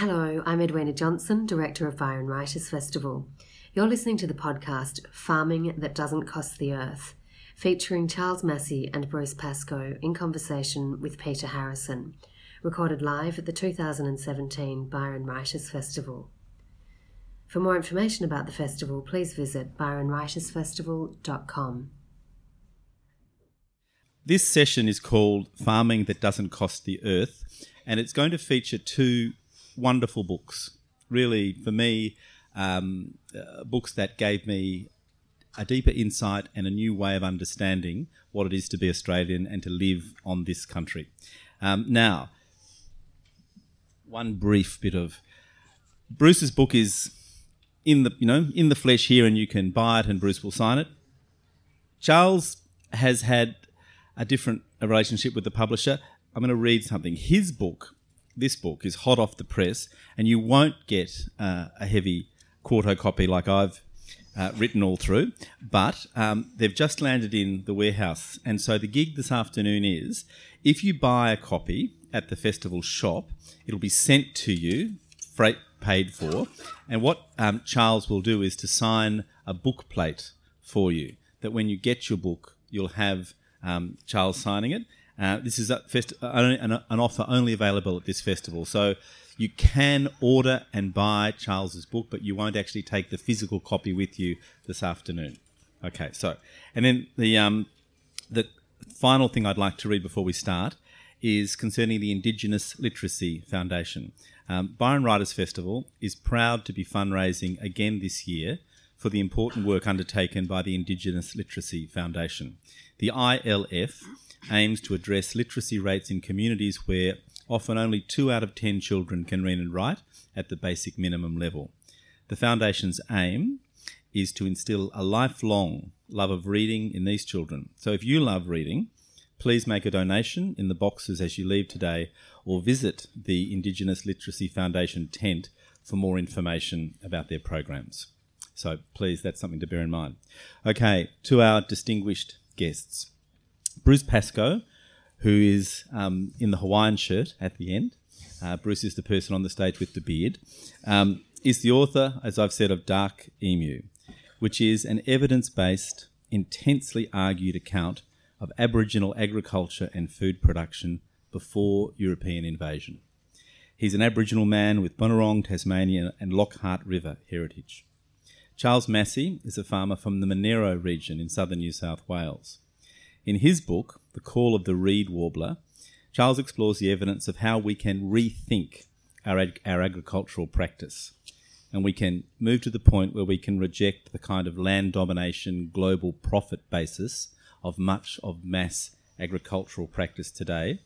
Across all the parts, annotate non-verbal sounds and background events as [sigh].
Hello, I'm Edwina Johnson, Director of Byron Writers Festival. You're listening to the podcast Farming That Doesn't Cost the Earth, featuring Charles Massy and Bruce Pascoe in conversation with Peter Harrison, recorded live at the 2017 Byron Writers Festival. For more information about the festival, please visit byronwritersfestival.com. This session is called Farming That Doesn't Cost the Earth, and it's going to feature two wonderful books. Really, for me, um, uh, books that gave me a deeper insight and a new way of understanding what it is to be Australian and to live on this country. Um, now, one brief bit of Bruce's book is in the you know in the flesh here, and you can buy it, and Bruce will sign it. Charles has had a different relationship with the publisher. I'm going to read something. His book, this book, is hot off the press, and you won't get uh, a heavy quarto copy like I've uh, written all through. But um, they've just landed in the warehouse, and so the gig this afternoon is if you buy a copy at the festival shop, it'll be sent to you, freight paid for, and what um, Charles will do is to sign a book plate for you. That when you get your book, you'll have um, Charles signing it. Uh, this is a fest- an, an offer only available at this festival. So you can order and buy Charles's book, but you won't actually take the physical copy with you this afternoon. Okay, so and then the um, the final thing I'd like to read before we start is concerning the Indigenous Literacy Foundation. Um, Byron Writers Festival is proud to be fundraising again this year for the important work undertaken by the Indigenous Literacy Foundation. The ILF aims to address literacy rates in communities where often only two out of ten children can read and write at the basic minimum level. The Foundation's aim is to instill a lifelong love of reading in these children. So if you love reading, please make a donation in the boxes as you leave today or visit the Indigenous Literacy Foundation tent for more information about their programs. So please, that's something to bear in mind. Okay, to our distinguished guests. Bruce Pascoe, who is um, in the Hawaiian shirt at the end. Uh, Bruce is the person on the stage with the beard. Um, is the author, as I've said, of Dark Emu, which is an evidence based, intensely argued account of Aboriginal agriculture and food production before European invasion. He's an Aboriginal man with Bunurong, Tasmania, and Lockhart River heritage. Charles Massy is a farmer from the Monaro region in southern New South Wales. In his book, The Call of the Reed Warbler, Charles explores the evidence of how we can rethink our, ag- our agricultural practice and we can move to the point where we can reject the kind of land domination, global profit basis of much of mass agricultural practice today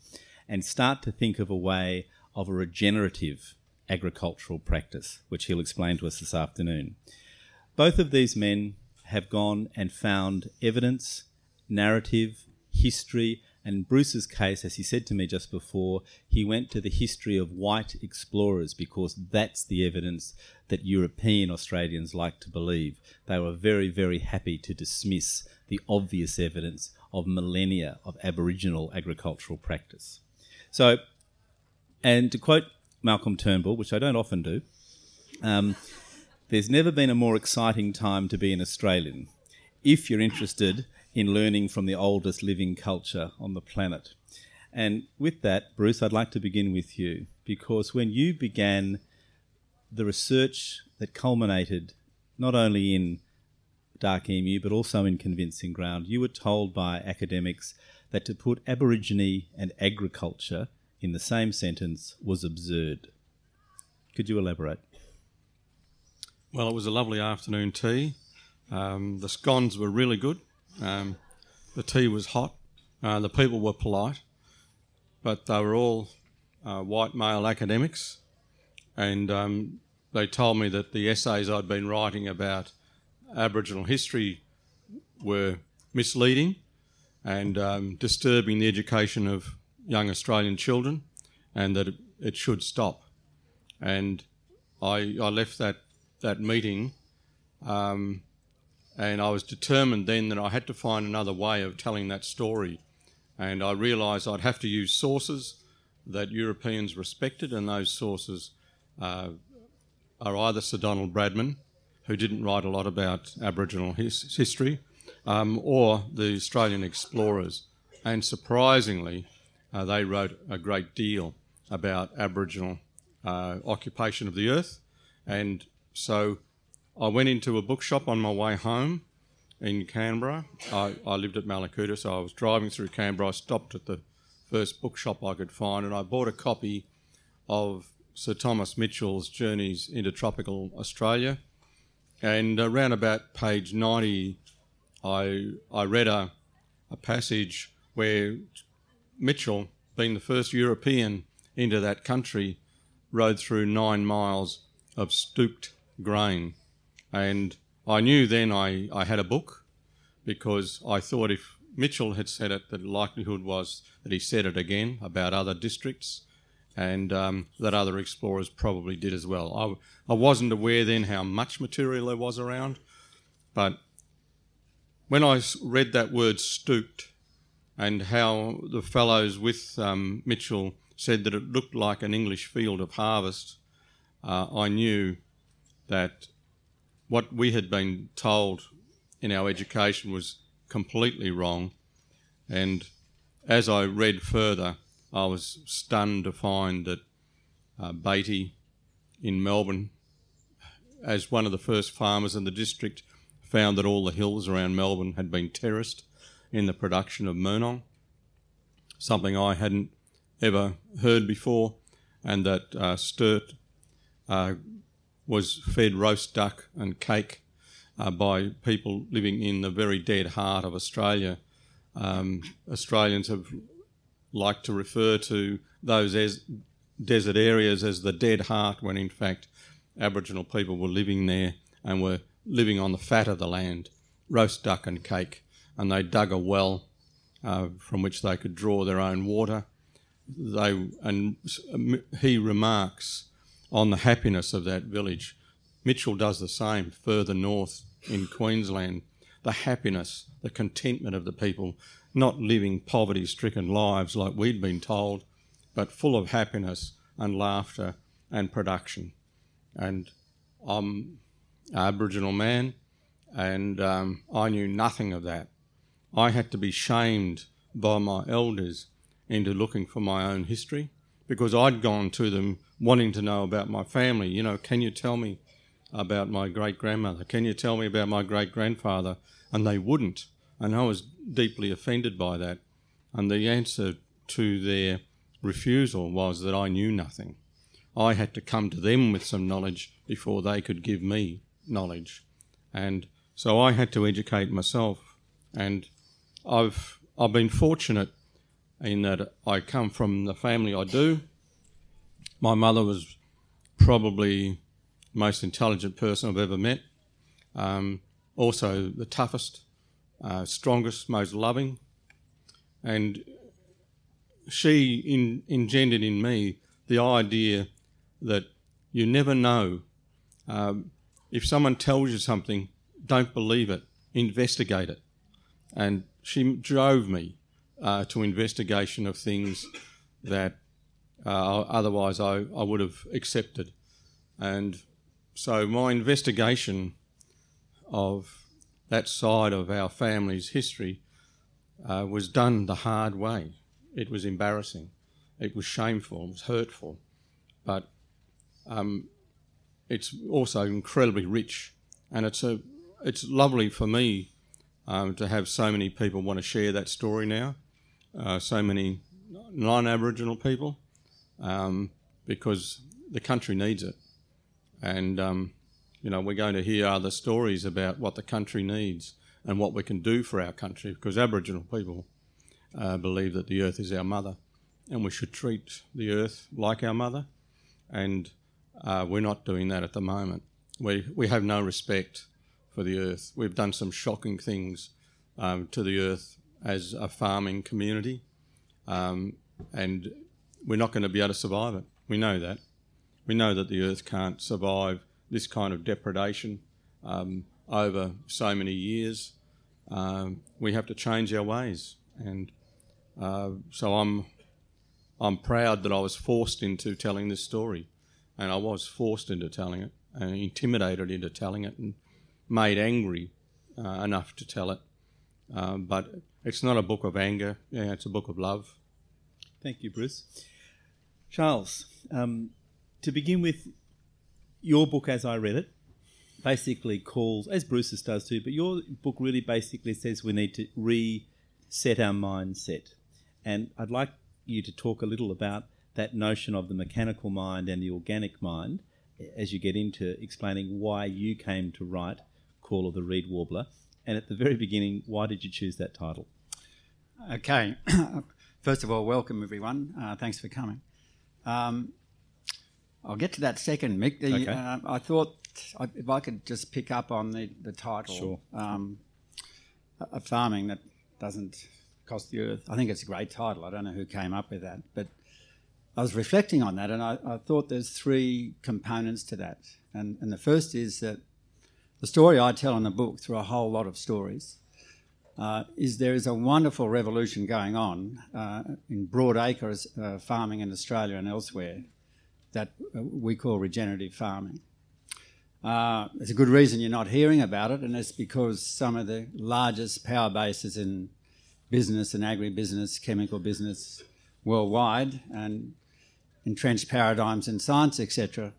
and start to think of a way of a regenerative agricultural practice, which he'll explain to us this afternoon. Both of these men have gone and found evidence, narrative, history, and Bruce's case, as he said to me just before, he went to the history of white explorers because that's the evidence that European Australians like to believe. They were very, very happy to dismiss the obvious evidence of millennia of Aboriginal agricultural practice. So, and to quote Malcolm Turnbull, which I don't often do, um, there's never been a more exciting time to be an Australian if you're interested in learning from the oldest living culture on the planet. And with that, Bruce, I'd like to begin with you because when you began the research that culminated not only in Dark Emu but also in Convincing Ground, you were told by academics that to put Aborigine and agriculture in the same sentence was absurd. Could you elaborate? Well, it was a lovely afternoon tea. Um, the scones were really good. Um, the tea was hot. Uh, the people were polite, but they were all uh, white male academics, and um, they told me that the essays I'd been writing about Aboriginal history were misleading and um, disturbing the education of young Australian children, and that it, it should stop. And I, I left that that meeting, um, and I was determined then that I had to find another way of telling that story. And I realised I'd have to use sources that Europeans respected, and those sources uh, are either Sir Donald Bradman, who didn't write a lot about Aboriginal his- history, um, or the Australian explorers. And surprisingly, uh, they wrote a great deal about Aboriginal uh, occupation of the earth. And so I went into a bookshop on my way home in Canberra. I, I lived at Mallacoota, so I was driving through Canberra. I stopped at the first bookshop I could find, and I bought a copy of Sir Thomas Mitchell's Journeys into Tropical Australia. And around about page 90, I, I read a, a passage where Mitchell, being the first European into that country, rode through nine miles of stooked grain. And I knew then I, I had a book because I thought if Mitchell had said it, the likelihood was that he said it again about other districts and um, that other explorers probably did as well. I, I wasn't aware then how much material there was around, but when I read that word stooked and how the fellows with um, Mitchell said that it looked like an English field of harvest, uh, I knew that what we had been told in our education was completely wrong. And as I read further, I was stunned to find that uh, Batey in Melbourne, as one of the first farmers in the district, found that all the hills around Melbourne had been terraced in the production of Murnong, something I hadn't ever heard before, and that uh, Sturt uh, was fed roast duck and cake uh, by people living in the very dead heart of Australia. Um, Australians have liked to refer to those as desert areas as the dead heart, when in fact Aboriginal people were living there and were living on the fat of the land, roast duck and cake, and they dug a well uh, from which they could draw their own water. They and he remarks on the happiness of that village. Mitchell does the same further north in Queensland. The happiness, the contentment of the people, not living poverty stricken lives like we'd been told, but full of happiness and laughter and production. And I'm an Aboriginal man, and um, I knew nothing of that. I had to be shamed by my elders into looking for my own history because I'd gone to them wanting to know about my family. You know, can you tell me about my great grandmother? Can you tell me about my great grandfather? And they wouldn't. And I was deeply offended by that. And the answer to their refusal was that I knew nothing. I had to come to them with some knowledge before they could give me knowledge. And so I had to educate myself. And I've, I've been fortunate in that I come from the family I do. My mother was probably the most intelligent person I've ever met. Um, also, the toughest, uh, strongest, most loving. And she in, engendered in me the idea that you never know. Um, if someone tells you something, don't believe it, investigate it. And she drove me uh, to investigation of things that uh, otherwise I, I would have accepted. And so my investigation of that side of our family's history uh, was done the hard way. It was embarrassing, it was shameful, it was hurtful, but um, it's also incredibly rich, and it's a it's lovely for me um, to have so many people want to share that story now uh, so many non Aboriginal people um, because the country needs it. And, um, you know, we're going to hear other stories about what the country needs and what we can do for our country because Aboriginal people uh, believe that the earth is our mother and we should treat the earth like our mother. And uh, we're not doing that at the moment. We, we have no respect for the earth. We've done some shocking things um, to the earth as a farming community, um, and we're not going to be able to survive it. We know that. We know that the earth can't survive this kind of depredation um, over so many years. Um, we have to change our ways, and uh, so I'm I'm proud that I was forced into telling this story, and I was forced into telling it and intimidated into telling it and made angry uh, enough to tell it. Um, but it's not a book of anger, yeah, it's a book of love. Thank you, Bruce. Charles, um, to begin with, your book, as I read it, basically calls, as Bruce's does too, but your book really basically says we need to reset our mindset. And I'd like you to talk a little about that notion of the mechanical mind and the organic mind as you get into explaining why you came to write Call of the Reed Warbler. And at the very beginning, why did you choose that title? Okay. [coughs] First of all, welcome everyone. Uh, thanks for coming. Um, I'll get to that second, Mick. The, Okay. uh, I thought I- if I could just pick up on the, the title. Sure. Um, a a farming that doesn't cost the earth. I think it's a great title. I don't know who came up with that, but I was reflecting on that, and I, I thought there's three components to that. And, and the first is that the story I tell in the book, through a whole lot of stories, uh, is there is a wonderful revolution going on uh, in broad acres uh, farming in Australia and elsewhere that uh, we call regenerative farming. Uh, there's a good reason you're not hearing about it, and it's because some of the largest power bases in business and agribusiness, chemical business worldwide, and entrenched paradigms in science, etc.,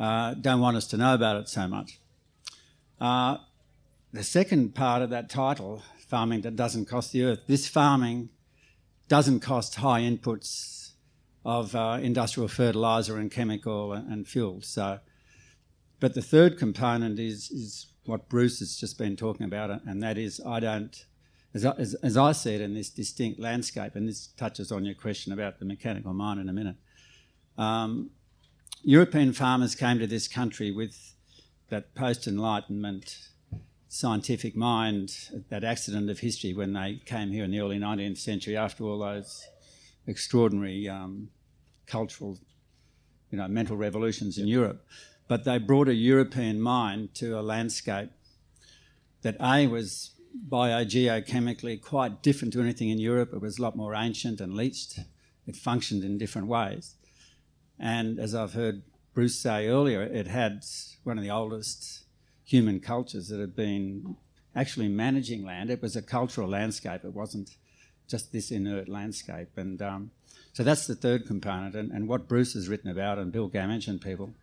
uh, don't want us to know about it so much. The second part of that title, farming that doesn't cost the earth, this farming doesn't cost high inputs of uh, industrial fertilizer and chemical and, fuel. So, but the third component is is what Bruce has just been talking about, and that is I don't, as I, as, as I see it in this distinct landscape, and this touches on your question about the mechanical mind in a minute. Um, European farmers came to this country with that post Enlightenment scientific mind, that accident of history when they came here in the early 19th century after all those extraordinary um, cultural, you know, mental revolutions in Europe. But they brought a European mind to a landscape that A was biogeochemically quite different to anything in Europe. It was a lot more ancient and leached. It functioned in different ways. And as I've heard Bruce say earlier, it had one of the oldest human cultures that had been actually managing land. It was a cultural landscape. It wasn't just this inert landscape. And um, so that's the third component. And, and what Bruce has written about, and Bill Gammage and people,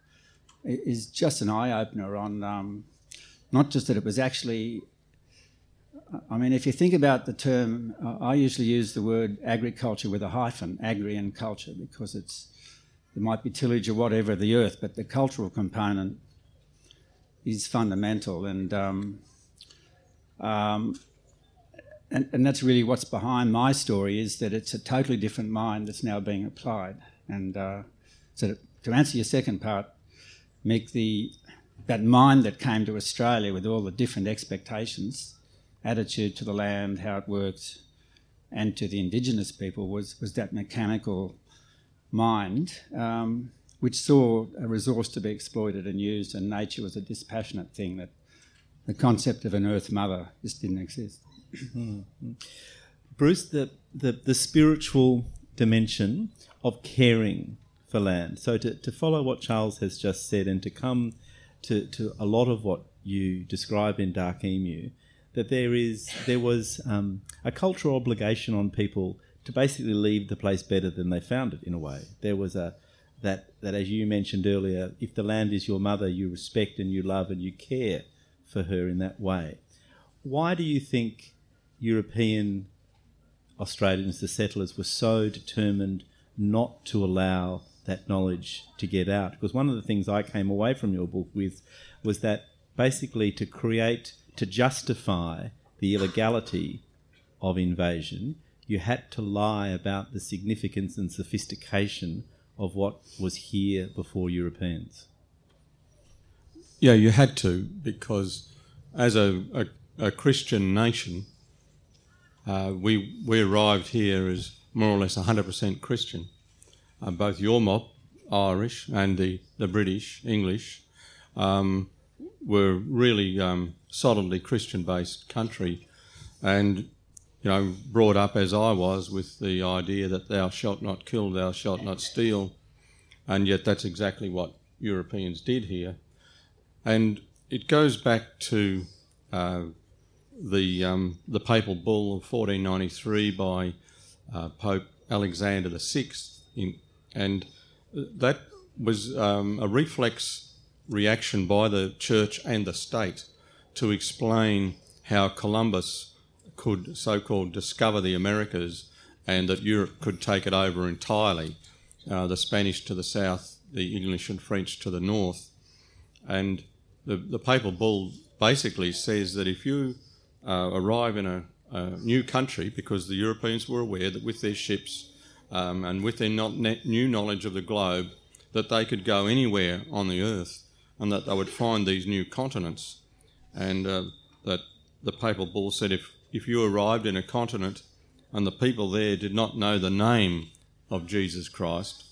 is just an eye opener on um, not just that it was actually. I mean, if you think about the term, uh, I usually use the word agriculture with a hyphen, agri and culture, because it's there might be tillage or whatever the earth, but the cultural component is fundamental, and um, um, and, and that's really what's behind my story is that it's a totally different mind that's now being applied. And uh, so to, to answer your second part, Mick, the that mind that came to Australia with all the different expectations, attitude to the land, how it worked, and to the indigenous people was was that mechanical mind, um, which saw a resource to be exploited and used, and nature was a dispassionate thing that the concept of an earth mother just didn't exist. Bruce, the, the, the spiritual dimension of caring for land. So to, to follow what Charles has just said and to come to, to a lot of what you describe in Dark Emu, that there is there was um, a cultural obligation on people to basically leave the place better than they found it in a way. There was a that that as you mentioned earlier, if the land is your mother, you respect and you love and you care for her in that way. Why do you think European Australians, the settlers, were so determined not to allow that knowledge to get out. Because one of the things I came away from your book with was that basically to create, to justify the illegality of invasion, you had to lie about the significance and sophistication of what was here before Europeans. Yeah, you had to because as a, a, a Christian nation, uh, we we arrived here as more or less 100% Christian. Uh, both your mob, Irish, and the, the British, English, um, were really um, solidly Christian-based country, and you know brought up as I was with the idea that thou shalt not kill, thou shalt not steal, and yet that's exactly what Europeans did here. And it goes back to uh, the, um, the papal bull of 1493 by uh, Pope Alexander VI. In, and that was um, a reflex reaction by the church and the state to explain how Columbus could so called discover the Americas and that Europe could take it over entirely, uh, the Spanish to the south, the English and French to the north. And the, the papal bull basically says that if you uh, arrive in a, a, new country, because the Europeans were aware that with their ships um, and with their not new knowledge of the globe, that they could go anywhere on the earth and that they would find these new continents. And uh, that the papal bull said if, if you arrived in a continent and the people there did not know the name of Jesus Christ,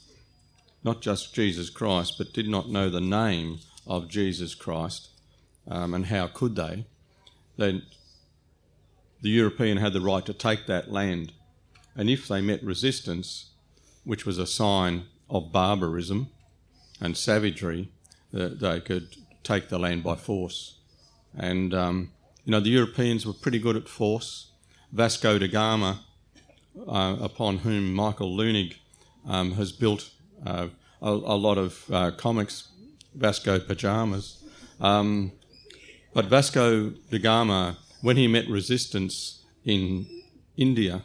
not just Jesus Christ, but did not know the name of Jesus Christ, um, and how could they? Then the European had the right to take that land, and if they met resistance, which was a sign of barbarism and savagery, they could take the land by force. And um, you know the Europeans were pretty good at force. Vasco da Gama uh, upon whom Michael Leunig um, has built uh, a, a, lot of uh, comics, Vasco Pajamas. Um, but Vasco da Gama, when he met resistance in India,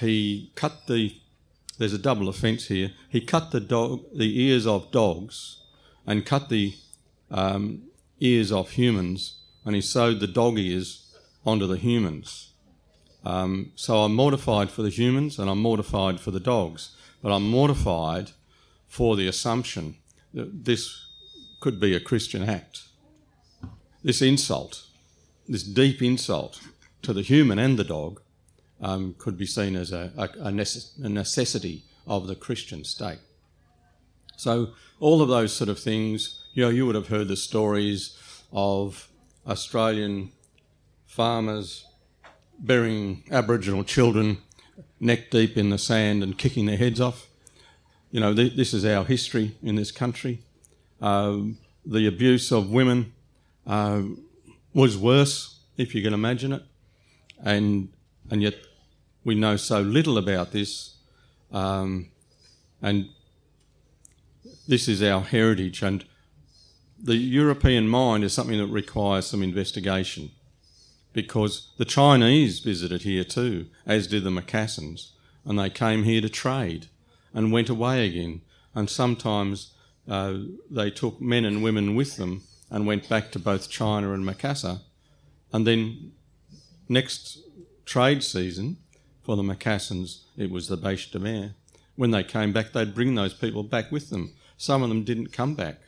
he cut the. There's a double offence here. He cut the dog, the ears of dogs, and cut the um, ears of humans, and he sewed the dog ears onto the humans. Um, so I'm mortified for the humans and I'm mortified for the dogs, but I'm mortified for the assumption that this could be a Christian act. This insult, this deep insult to the human and the dog, um, could be seen as a, a, a, necessity of the Christian state. So, all of those sort of things, you know, you would have heard the stories of Australian farmers burying Aboriginal children neck deep in the sand and kicking their heads off. You know, th- this is our history in this country. Uh, the abuse of women uh, was worse, if you can imagine it, and and yet we know so little about this, um, and this is our heritage. And the European mind is something that requires some investigation because the Chinese visited here too, as did the Macassans, and they came here to trade and went away again. And sometimes uh, they took men and women with them and went back to both China and Macassar. And then next trade season for the Macassans, it was the Bêche de Mer. When they came back, they'd bring those people back with them. Some of them didn't come back.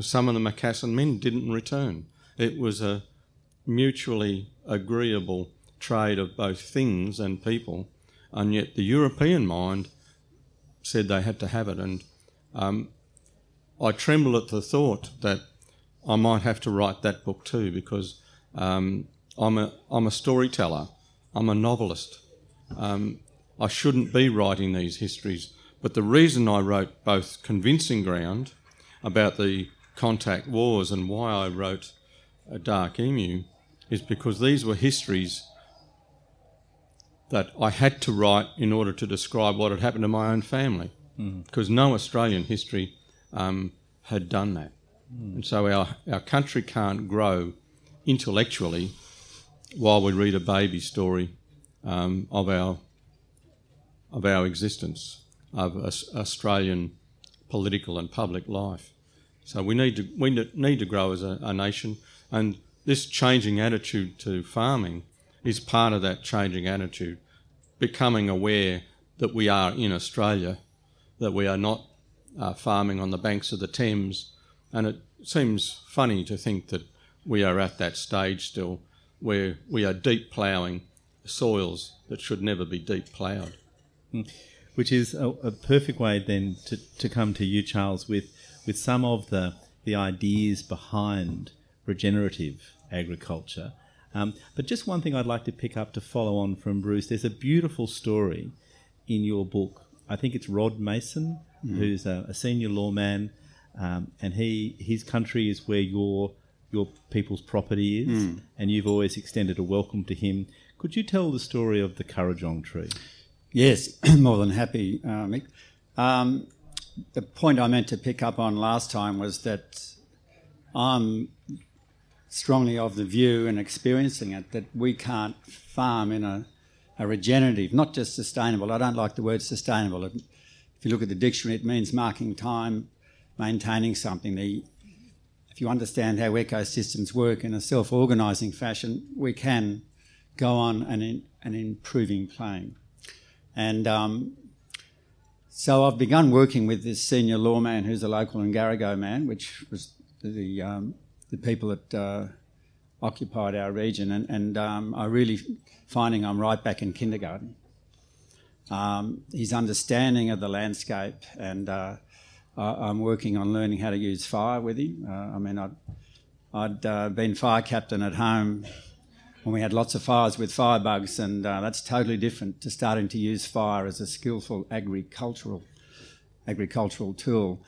Some of the Macassan men didn't return. It was a mutually agreeable trade of both things and people, and yet the European mind said they had to have it. And um, I tremble at the thought that I might have to write that book too because um, I'm, a, I'm a storyteller, I'm a novelist. Um, I shouldn't be writing these histories, but the reason I wrote both Convincing Ground about the contact wars and why I wrote A Dark Emu is because these were histories that I had to write in order to describe what had happened to my own family, mm. because no Australian history um, had done that. Mm. And so our, our country can't grow intellectually while we read a baby story um, of our of our existence of Australian political and public life. So we need to we need to grow as a, a nation, and this changing attitude to farming is part of that changing attitude, becoming aware that we are in Australia, that we are not uh, farming on the banks of the Thames. And it seems funny to think that we are at that stage still where we are deep ploughing soils that should never be deep ploughed. Hmm. Which is a, a, perfect way then to, to come to you, Charles, with, with some of the, the ideas behind regenerative agriculture. Um, but just one thing I'd like to pick up to follow on from Bruce. There's a beautiful story in your book. I think it's Rod Mason, mm. who's a, a, senior lawman um, and he his country is where your your people's property is, and you've always extended a welcome to him. Could you tell the story of the Kurrajong tree? Yes, [clears throat] more than happy, uh, Mick. Um, the point I meant to pick up on last time was that I'm strongly of the view and experiencing it that we can't farm in a, a regenerative, not just sustainable. I don't like the word sustainable. If you look at the dictionary, it means marking time, maintaining something. The, if you understand how ecosystems work in a self-organising fashion, we can go on an, an improving plane. And um, so I've begun working with this senior lawman who's a local Ngarigo man, which was the um, the people that uh, occupied our region, and, and um, I'm really finding I'm right back in kindergarten. Um, his understanding of the landscape, and uh, I, am working on learning how to use fire with him. Uh, I mean, I'd, I'd uh, been fire captain at home when we had lots of fires with firebugs, and uh, that's totally different to starting to use fire as a skillful agricultural agricultural tool.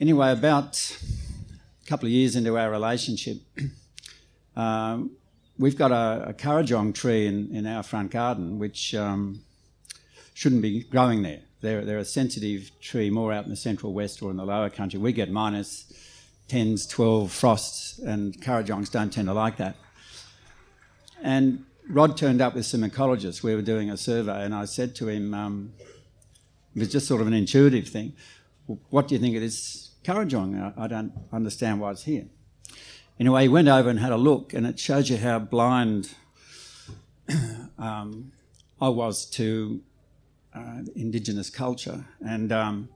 Anyway, about a couple of years into our relationship, [clears throat] um, we've got a, a tree in, in our front garden, which um, shouldn't be growing there. They're, they're a sensitive tree more out in the central west or in the lower country. We get minus 10s, 12 frosts, and Kurrajongs don't tend to like that. And Rod turned up with some ecologists. We were doing a survey, and I said to him, um, it was just sort of an intuitive thing. What do you think it is, Kurrajong? I don't understand why it's here. Anyway, he went over and had a look, and it shows you how blind [clears throat] um, I was to uh, Indigenous culture. And um,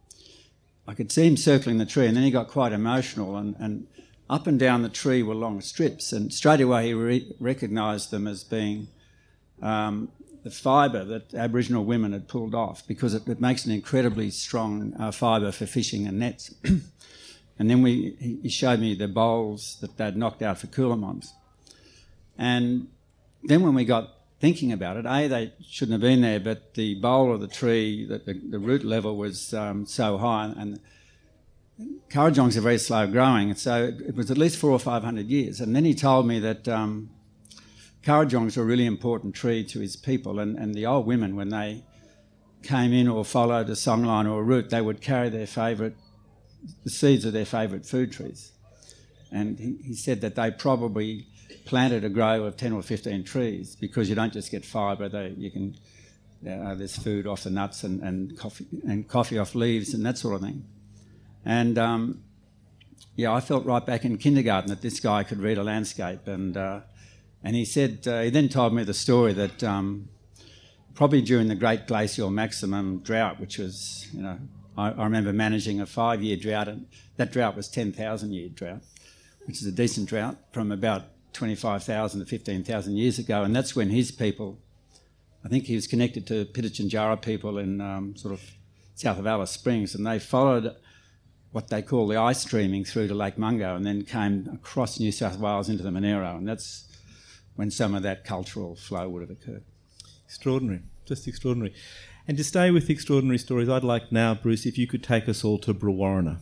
I could see him circling the tree, and then he got quite emotional, and, and up and down the tree were long strips, and straight away he re- recognised them as being um, the fibre that Aboriginal women had pulled off because it, it makes an incredibly strong uh, fibre for fishing and nets. [clears throat] and then we, he showed me the bowls that they'd knocked out for coolamons. And then when we got thinking about it, A, they shouldn't have been there, but the bowl of the tree, the, the, the root level was um, so high and Kurrajongs are very slow growing, so it was at least four or five hundred years. And then he told me that um, Kurrajongs are a really important tree to his people, and, and the old women, when they came in or followed a songline or a route, they would carry their favourite, the seeds of their favourite food trees. And he, he said that they probably planted a grove of 10 or 15 trees because you don't just get fibre, they, you can, uh, there's food off the nuts and, and, coffee, and coffee off leaves and that sort of thing. And um, yeah, I felt right back in kindergarten that this guy could read a landscape. And, uh, and he said, uh, he then told me the story that um, probably during the Great Glacial Maximum drought, which was, you know, I, I remember managing a five year drought, and that drought was 10,000 year drought, which is a decent drought from about 25,000 to 15,000 years ago. And that's when his people, I think he was connected to Pitjantjatjara people in um, sort of south of Alice Springs, and they followed what they call the ice streaming through to Lake Mungo and then came across New South Wales into the Monaro. And that's when some of that cultural flow would have occurred. Extraordinary, just extraordinary. And to stay with extraordinary stories, I'd like now, Bruce, if you could take us all to Brewarrina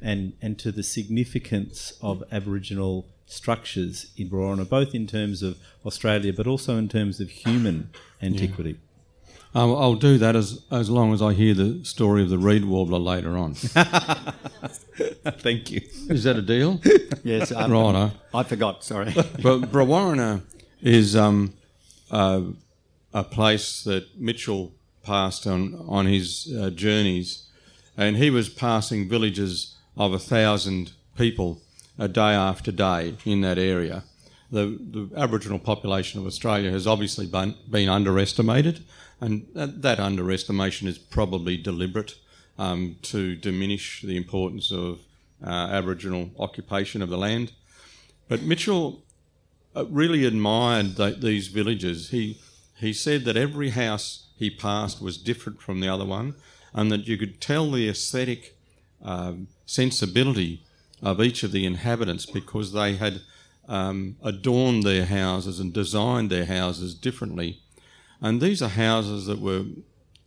and, and to the significance of Aboriginal structures in Brewarrina, both in terms of Australia but also in terms of human antiquity. Yeah. Um, I'll do that as as long as I hear the story of the reed warbler later on. [laughs] Thank you. Is that a deal? [laughs] yes. Um, right. I forgot. Sorry. [laughs] but Brewarrina is um, uh, a place that Mitchell passed on on his uh, journeys, and he was passing villages of a thousand people a day after day in that area. The, the Aboriginal population of Australia has obviously been, been underestimated and that, that underestimation is probably deliberate um, to diminish the importance of uh, Aboriginal occupation of the land. But Mitchell uh, really admired the, these villages. He he said that every house he passed was different from the other one, and that you could tell the aesthetic um, sensibility of each of the inhabitants because they had um, adorned their houses and designed their houses differently and these are houses that were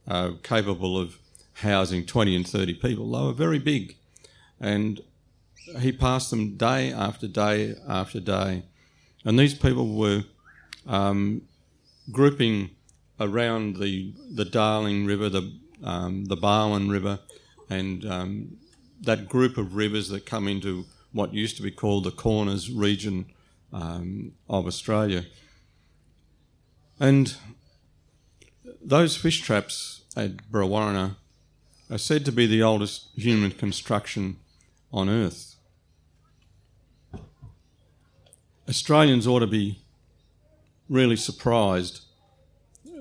uh, capable of housing 20 and 30 people. They were very big. and he passed them day after day after day. And these people were um, grouping around the the Darling River, the um, the Barwon River, and um, that group of rivers that come into what used to be called the Corners region um, of Australia. And those fish traps at Brewarrina are said to be the oldest human construction on Earth. Australians ought to be really surprised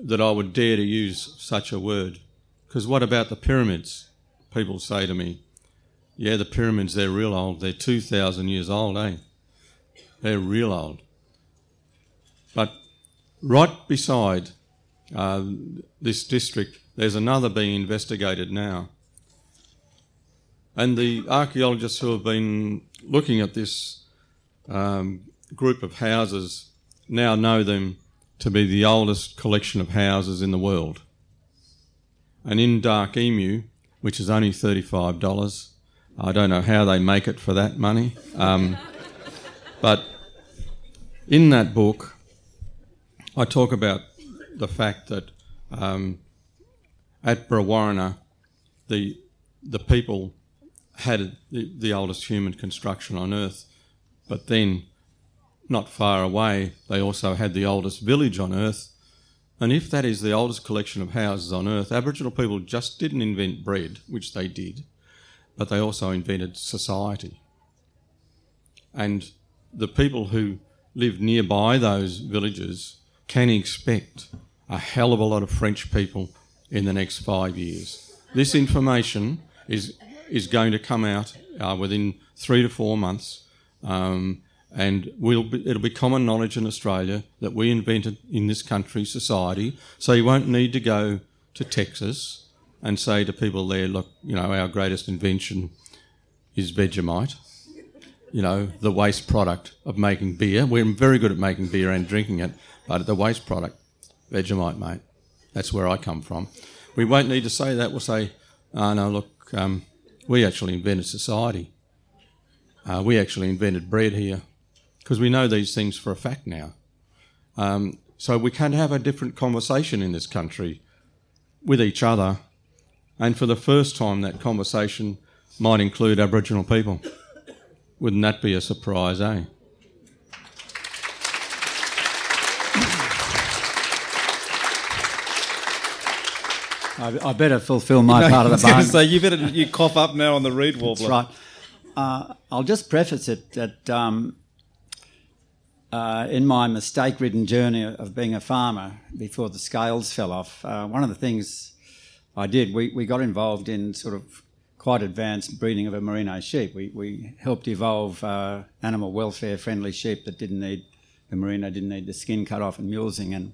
that I would dare to use such a word. Because what about the pyramids? People say to me, yeah, the pyramids, they're real old. They're 2,000 years old, eh? They're real old. But right beside uh, this district, there's another being investigated now. And the archaeologists who have been looking at this um, group of houses now know them to be the oldest collection of houses in the world. And in Dark Emu, which is only $35, I don't know how they make it for that money. Um, [laughs] but in that book, I talk about the fact that um, at Brewarrina, the the people had the, the oldest human construction on Earth, but then not far away, they also had the oldest village on Earth. And if that is the oldest collection of houses on Earth, Aboriginal people just didn't invent bread, which they did, but they also invented society. And the people who live nearby those villages can expect a hell of a lot of French people in the next five years. This information is is going to come out uh, within three to four months. Um, and we'll be, it'll be common knowledge in Australia that we invented in this country society. So you won't need to go to Texas and say to people there, look, you know, our greatest invention is Vegemite. You know, the waste product of making beer. We're very good at making beer and drinking it, but the waste product, Vegemite, mate. That's where I come from. We won't need to say that. We'll say, oh, no, look, um, we actually invented society. Uh, we actually invented bread here because we know these things for a fact now. Um, so we can have a different conversation in this country with each other, and for the first time, that conversation might include Aboriginal people. Wouldn't that be a surprise, eh? I, I better fulfil my [laughs] part of the [laughs] bargain. So you better you cough up now on the reed warbler. That's right. Uh, I'll just preface it that um, uh, in my mistake ridden journey of being a farmer before the scales fell off, uh, one of the things I did, we, we got involved in sort of quite advanced breeding of a merino sheep. We, we helped evolve uh, animal welfare friendly sheep that didn't need the merino, didn't need the skin cut off and mulesing and,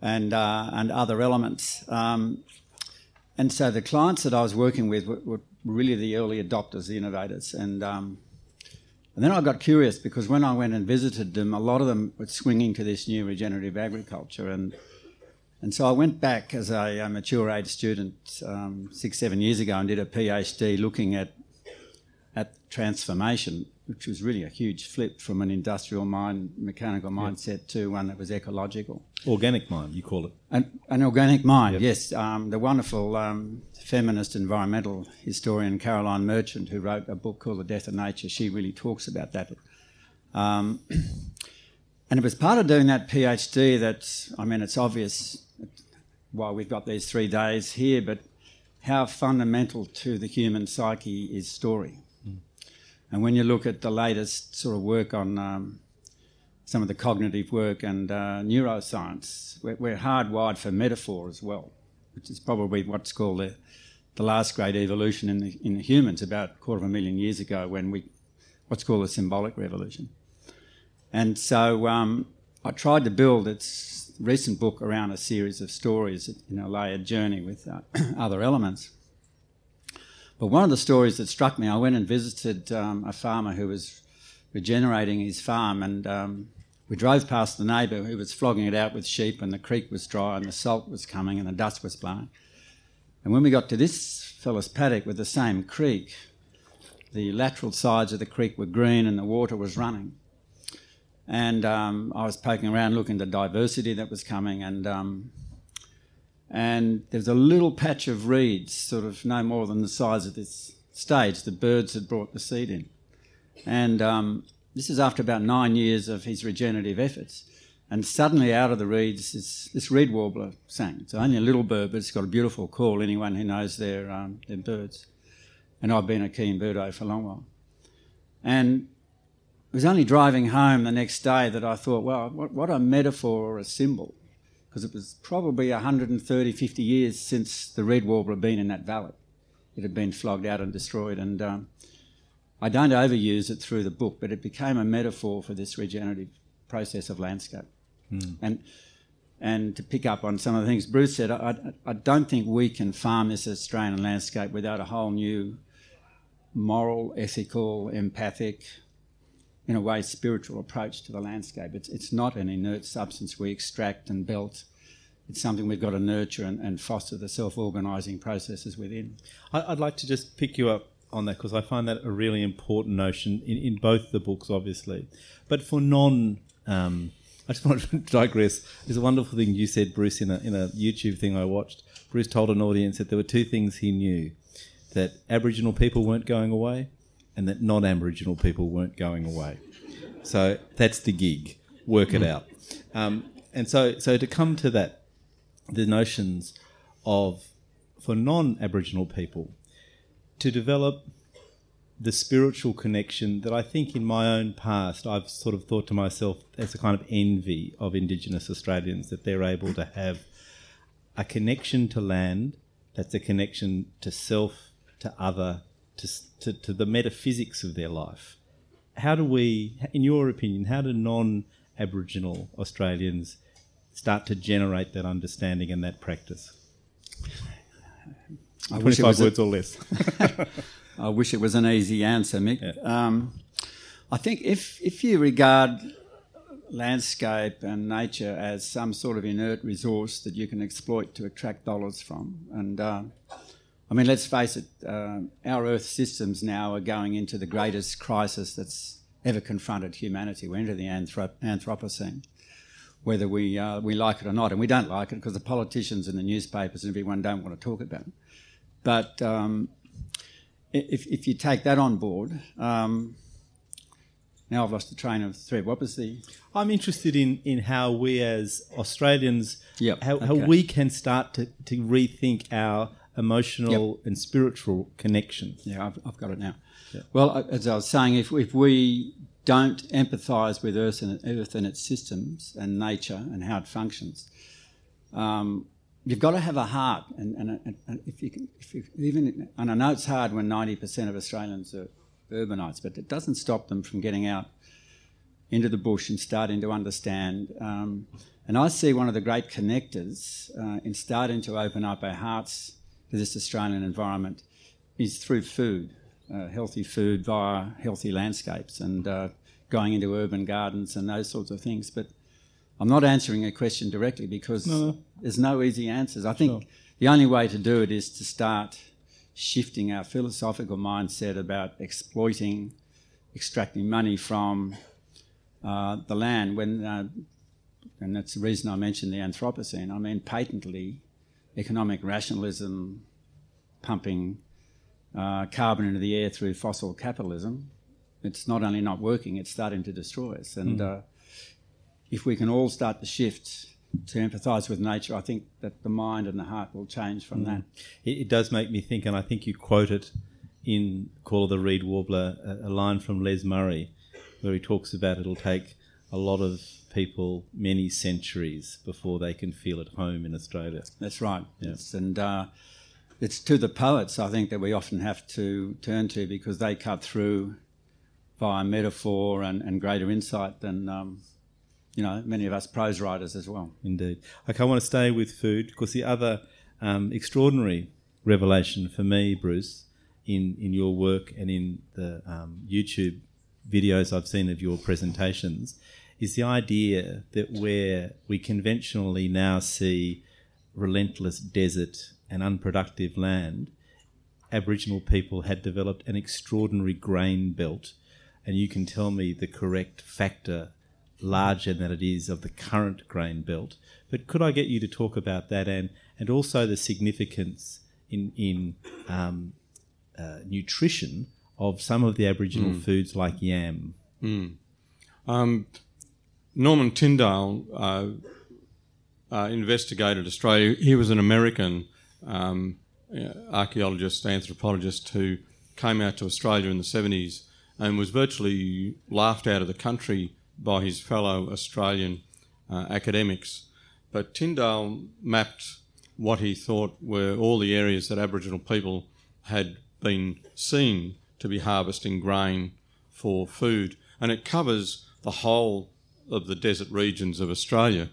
and, uh, and other elements. Um, and so the clients that I was working with were, were really the early adopters, the innovators. And um, and then I got curious because when I went and visited them, a lot of them were swinging to this new regenerative agriculture. And, and so I went back as a, a mature age student um, six, seven years ago and did a PhD looking at, at transformation, which was really a huge flip from an industrial mind, mechanical mindset to one that was ecological. Organic mind, you call it. An, an organic mind, yep. yes. Um, the wonderful um, feminist environmental historian Caroline Merchant, who wrote a book called The Death of Nature, she really talks about that. Um, [clears throat] and it was part of doing that PhD that, I mean, it's obvious why we've got these three days here, but how fundamental to the human psyche is story. And when you look at the latest sort of work on um, some of the cognitive work and uh, neuroscience, we're, we're hardwired for metaphor as well which is probably what's called the, the last great evolution in the, in the humans about a quarter of a million years ago when we, what's called the symbolic revolution. And so um, I tried to build its recent book around a series of stories in a layered journey with uh, [clears throat] other elements. But one of the stories that struck me, I went and visited um, a farmer who was regenerating his farm, and um, we drove past the neighbour who was flogging it out with sheep, and the creek was dry, and the salt was coming, and the dust was blowing. And when we got to this fellow's paddock with the same creek, the lateral sides of the creek were green and the water was running. And um, I was poking around looking at the diversity that was coming, and um, and there's a little patch of reeds, sort of no more than the size of this stage. The birds had brought the seed in, and um, this is after about nine years of his regenerative efforts. And suddenly, out of the reeds, this, this reed warbler sang. It's only a little bird, but it's got a beautiful call. Anyone who knows their, um, their birds. And I've been a keen birdo for a long while. And it was only driving home the next day that I thought, well, what, what a metaphor or a symbol. Because it was probably 130, 50 years since the reed warbler had been in that valley. It had been flogged out and destroyed. And um, I don't overuse it through the book, but it became a metaphor for this regenerative process of landscape. Mm. And and to pick up on some of the things Bruce said, I, I, don't think we can farm this Australian landscape without a whole new moral, ethical, empathic, in a way, spiritual approach to the landscape. It's, it's not an inert substance we extract and belt. It's something we've got to nurture and, and foster the self organising processes within. I'd like to just pick you up on that because I find that a really important notion in, in both the books, obviously. But for non um, I just [laughs] want to digress. There's a wonderful thing you said, Bruce, in a, in a YouTube thing I watched. Bruce told an audience that there were two things he knew that Aboriginal people weren't going away and that non Aboriginal people weren't going away. So that's the gig. Work it mm. out. Um, and so, so to come to that, the notions of, for non Aboriginal people, to develop the spiritual connection that I think in my own past I've sort of thought to myself as a kind of envy of Indigenous Australians that they're able to have a connection to land that's a connection to self, to other, to, to, to the metaphysics of their life. How do we, in your opinion, how do non Aboriginal Australians start to generate that understanding and that practice? I 25 words a- or less. [laughs] I wish it was an easy answer, Mick. Yeah. Um, I think if if you regard landscape and nature as some sort of inert resource that you can exploit to attract dollars from, and uh, I mean, let's face it, uh, our Earth systems now are going into the greatest crisis that's ever confronted humanity. We're into the anthrop- Anthropocene, whether we uh, we like it or not, and we don't like it because the politicians and the newspapers and everyone don't want to talk about it. But um, if, if you take that on board, um, now I've lost the train of thread. What was the? I'm interested in, in how we as Australians, yep. how, okay. how we can start to, to rethink our emotional yep. and spiritual connection. Yeah, I've, I've got it now. Yep. Well, as I was saying, if, if we don't empathise with Earth and, Earth and its systems and nature and how it functions, um, you've got to have a heart, and, and, and if you can, if you even, and I know it's hard when ninety percent of Australians are urbanites, but it doesn't stop them from getting out into the bush and starting to understand. Um, and I see one of the great connectors uh, in starting to open up our hearts to this Australian environment is through food, uh, healthy food via healthy landscapes, and uh, going into urban gardens and those sorts of things. But I'm not answering a question directly because no, there's no easy answers. I think sure. the only way to do it is to start shifting our philosophical mindset about exploiting, extracting money from uh, the land. When, uh, and that's the reason I mentioned the Anthropocene. I mean, patently, economic rationalism, pumping uh, carbon into the air through fossil capitalism. It's not only not working; it's starting to destroy us. And mm if we can all start to shift to empathise with nature, I think that the mind and the heart will change from mm. that. It, it, does make me think, and I think you quote it in Call of the Reed Warbler, a, a, line from Les Murray, where he talks about it'll take a lot of people many centuries before they can feel at home in Australia. That's right. Yeah. and uh, it's to the poets, I think, that we often have to turn to because they cut through via metaphor and, and greater insight than. Um, you know, many of us prose writers as well. Indeed. Okay, I want to stay with food because the other um, extraordinary revelation for me, Bruce, in, in your work and in the um, YouTube videos I've seen of your presentations, is the idea that where we conventionally now see relentless desert and unproductive land, Aboriginal people had developed an extraordinary grain belt, and you can tell me the correct factor larger than it is of the current grain belt. But could I get you to talk about that and, and also the significance in, in um, uh, nutrition of some of the Aboriginal foods like yam? Um, Norman Tindale uh, uh, investigated Australia. He was an American um, uh, archaeologist, anthropologist who came out to Australia in the 70s and was virtually laughed out of the country by his fellow Australian uh, academics. But Tindale mapped what he thought were all the areas that Aboriginal people had been seen to be harvesting grain for food, and it covers the whole of the desert regions of Australia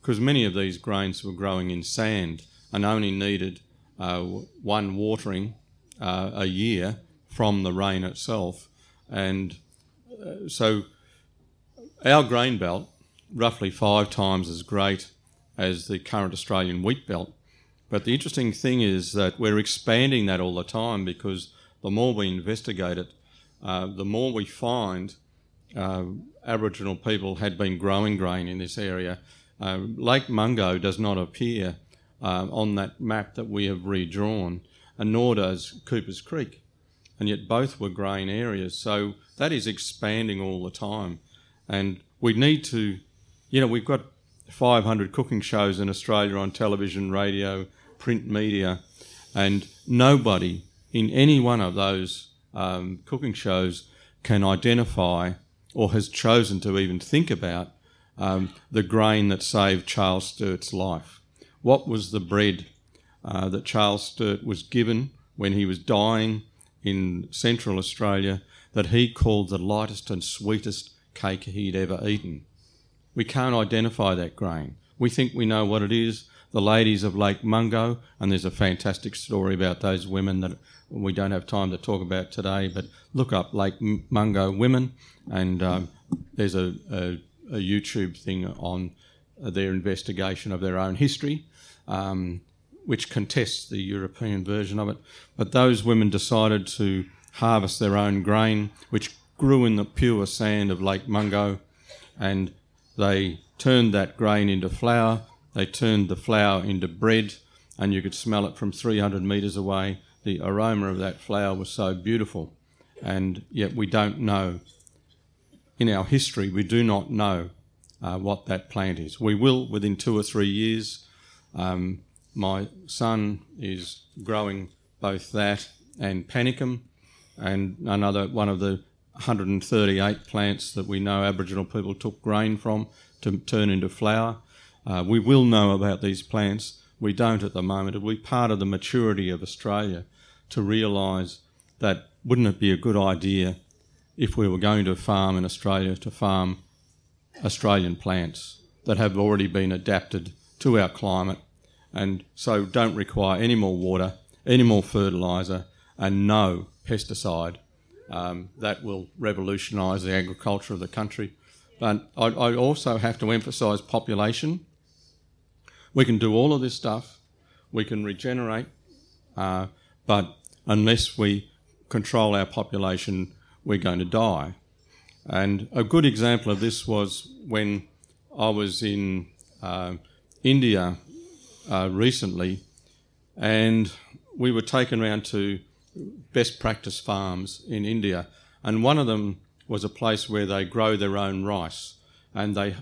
because many of these grains were growing in sand and only needed uh, one watering uh, a year from the rain itself. And uh, so our grain belt, roughly five times as great as the current Australian wheat belt. But the interesting thing is that we're expanding that all the time because the more we investigate it, uh, the more we find uh, Aboriginal people had been growing grain in this area. Uh, Lake Mungo does not appear uh, on that map that we have redrawn, and nor does Cooper's Creek. And yet both were grain areas. So that is expanding all the time. And we need to, you know, we've got 500 cooking shows in Australia on television, radio, print media, and nobody in any one of those um, cooking shows can identify or has chosen to even think about um, the grain that saved Charles Sturt's life. What was the bread uh, that Charles Sturt was given when he was dying in central Australia that he called the lightest and sweetest cake he'd ever eaten? We can't identify that grain. We think we know what it is. The ladies of Lake Mungo, and there's a fantastic story about those women that we don't have time to talk about today, but look up Lake Mungo women, and um, there's a, a, a, YouTube thing on their investigation of their own history, um, which contests the European version of it. But those women decided to harvest their own grain, which grew in the pure sand of Lake Mungo, and they turned that grain into flour. They turned the flour into bread, and you could smell it from 300 metres away the aroma of that flower was so beautiful, and yet we don't know. In our history, we do not know uh, what that plant is. We will within two or three years. Um, my son is growing both that and panicum, and another one of the 138 plants that we know Aboriginal people took grain from to turn into flour. Uh, we will know about these plants we don't at the moment. It'll be part of the maturity of Australia to realise that wouldn't it be a good idea if we were going to farm in Australia to farm Australian plants that have already been adapted to our climate and so don't require any more water, any more fertiliser, and no pesticide. Um, that will revolutionise the agriculture of the country. But I, I also have to emphasise population we can do all of this stuff, we can regenerate, uh, but unless we control our population, we're going to die. And a good example of this was when I was in uh, India uh, recently, and we were taken around to best practice farms in India, and one of them was a place where they grow their own rice, and they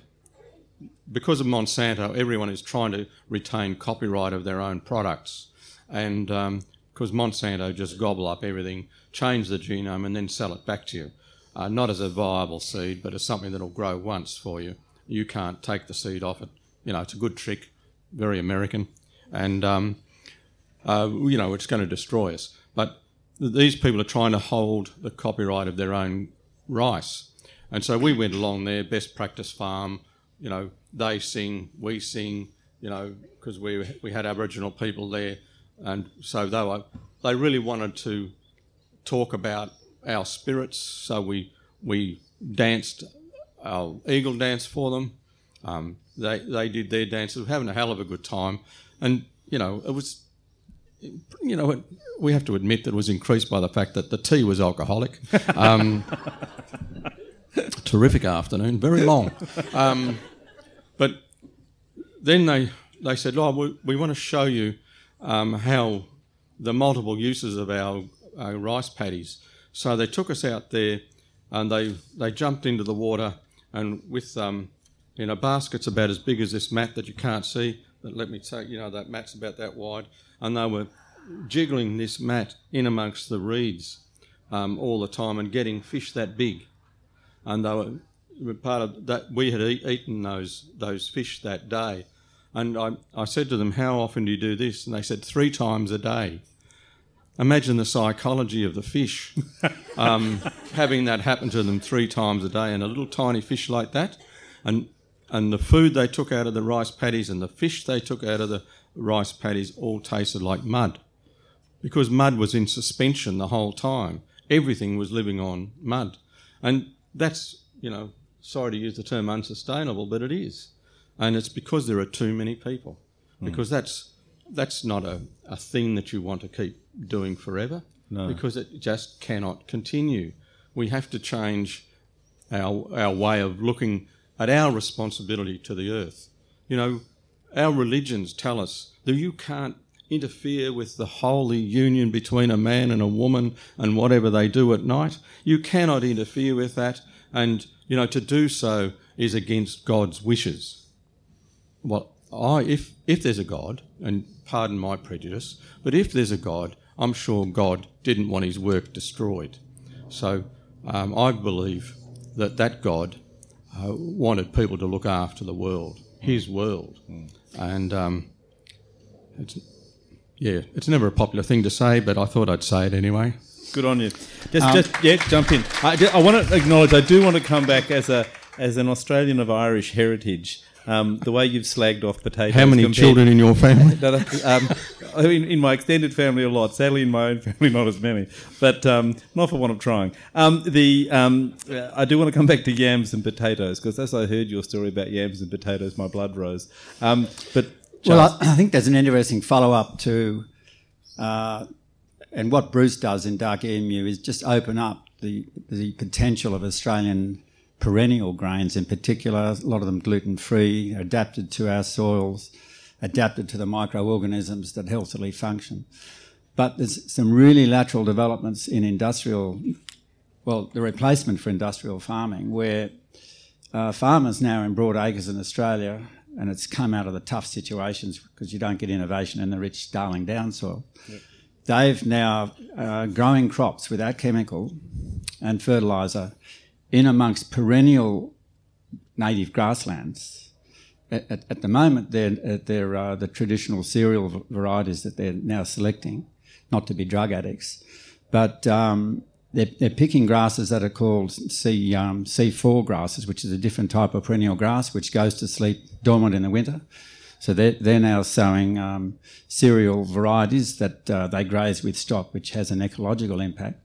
because of Monsanto, everyone is trying to retain copyright of their own products. And um, because Monsanto just gobble up everything, change the genome, and then sell it back to you. Uh, not as a viable seed, but as something that'll grow once for you. You can't take the seed off it. You know, it's a good trick, very American. And, um, uh, you know, it's going to destroy us. But these people are trying to hold the copyright of their own rice. And so we went along there, best practice farm, you know, they sing, we sing, you know, because we, we had Aboriginal people there. And so they, were, they really wanted to talk about our spirits. So we, we danced our eagle dance for them. Um, they, they did their dances, we having a hell of a good time. And, you know, it was you know, it, we have to admit that it was increased by the fact that the tea was alcoholic. [laughs] Um, terrific afternoon, very long. Um, but then they they said, "Oh, we, we want to show you um, how the multiple uses of our, our rice paddies." So they took us out there, and they they jumped into the water, and with um, you know baskets about as big as this mat that you can't see. But let me take you know, that mat's about that wide, and they were jiggling this mat in amongst the reeds um, all the time and getting fish that big. And they were part of that. We had eat, eaten those those fish that day, and I, I said to them, "How often do you do this?" And they said, three times a day." Imagine the psychology of the fish [laughs] um, having that happen to them three times a day, and a little tiny fish like that, and and the food they took out of the rice paddies and the fish they took out of the rice paddies all tasted like mud because mud was in suspension the whole time. Everything was living on mud. And that's, you know, sorry to use the term unsustainable, but it is. And it's because there are too many people. Hmm. Because that's that's not a, a thing that you want to keep doing forever. No. Because it just cannot continue. We have to change our our way of looking at our responsibility to the earth. You know, our religions tell us that you can't interfere with the holy union between a man and a woman and whatever they do at night. You cannot interfere with that, and you know to do so is against God's wishes. Well, I if if there's a God, and pardon my prejudice, but if there's a God, I'm sure God didn't want His work destroyed. So um, I believe that that God uh, wanted people to look after the world, His world, and um, it's yeah, it's never a popular thing to say, but I thought I'd say it anyway. Good on you. Just, just yeah, jump in. I, I want to acknowledge. I do want to come back as a as an Australian of Irish heritage. Um, the way you've slagged off potatoes. How many compared- children in your family? [laughs] No, no, um, I mean, in my extended family, a lot. Sadly, in my own family, not as many. But um, not for want of trying. Um, the um, uh, I do want to come back to yams and potatoes because as I heard your story about yams and potatoes, my blood rose. Um, but Well, I, I think there's an interesting follow up to, uh, and what Bruce does in Dark Emu is just open up the the potential of Australian perennial grains, in particular, a lot of them gluten free, adapted to our soils, adapted to the microorganisms that healthily function. But there's some really lateral developments in industrial, well, the replacement for industrial farming, where uh, farmers now in broad acres in Australia, and it's come out of the tough situations because you don't get innovation in the rich Darling Down soil. They've now uh, growing crops without chemical and fertiliser in amongst perennial native grasslands. At, at, at the moment, they're, uh, they're uh, the traditional cereal varieties that they're now selecting, not to be drug addicts, but um, they're, they're picking grasses that are called C, um, C4 grasses, which is a different type of perennial grass which goes to sleep dormant in the winter. So they're, they're now sowing um, cereal varieties that uh, they graze with stock, which has an ecological impact.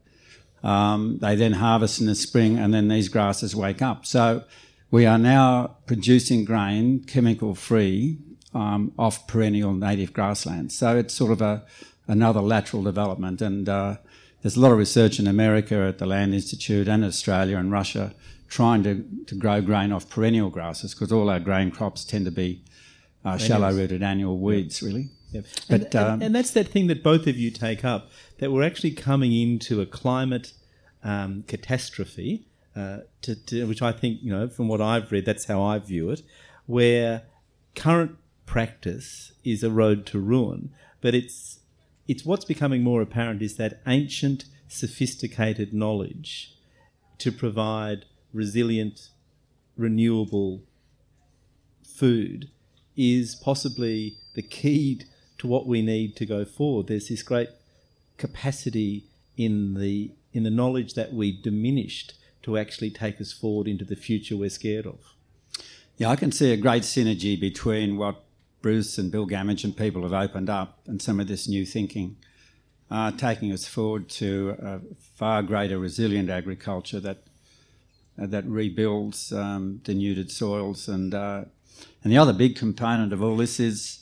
Um, they then harvest in the spring, and then these grasses wake up. So we are now producing grain chemical free um, off perennial native grasslands. So it's sort of a another lateral development, and uh, there's a lot of research in America at the Land Institute and Australia and Russia trying to, to grow grain off perennial grasses because all our grain crops tend to be uh, shallow rooted annual weeds, really. Yep. But, and, um, and, and that's that thing that both of you take up that we're actually coming into a climate um, catastrophe, uh, to, to, which I think, you know, from what I've read, that's how I view it, where current practice is a road to ruin, but it's it's what's becoming more apparent is that ancient, sophisticated knowledge to provide resilient, renewable food is possibly the key to what we need to go forward. There's this great capacity in the in the knowledge that we diminished to actually take us forward into the future we're scared of. Yeah, I can see a great synergy between what Bruce and Bill Gammage and people have opened up and some of this new thinking, uh, taking us forward to a far greater resilient agriculture that uh, that rebuilds um, denuded soils. And uh, and the other big component of all this is